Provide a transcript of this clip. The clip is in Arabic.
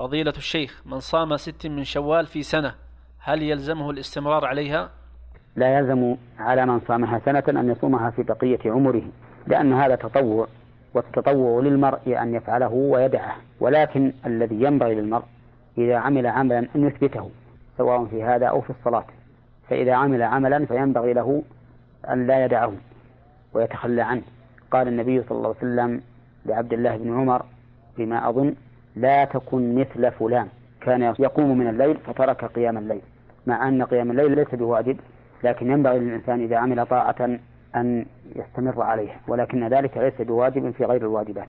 فضيلة الشيخ من صام ست من شوال في سنة هل يلزمه الاستمرار عليها؟ لا يلزم على من صامها سنة أن يصومها في بقية عمره لأن هذا تطوع والتطوع للمرء أن يفعله ويدعه ولكن الذي ينبغي للمرء إذا عمل عملا أن يثبته سواء في هذا أو في الصلاة فإذا عمل عملا فينبغي له أن لا يدعه ويتخلى عنه. قال النبي صلى الله عليه وسلم لعبد الله بن عمر بما أظن لا تكن مثل فلان. كان يقوم من الليل فترك قيام الليل مع أن قيام الليل ليس بواجب لكن ينبغي للإنسان إذا عمل طاعة أن يستمر عليها ولكن ذلك ليس بواجب في غير الواجبات.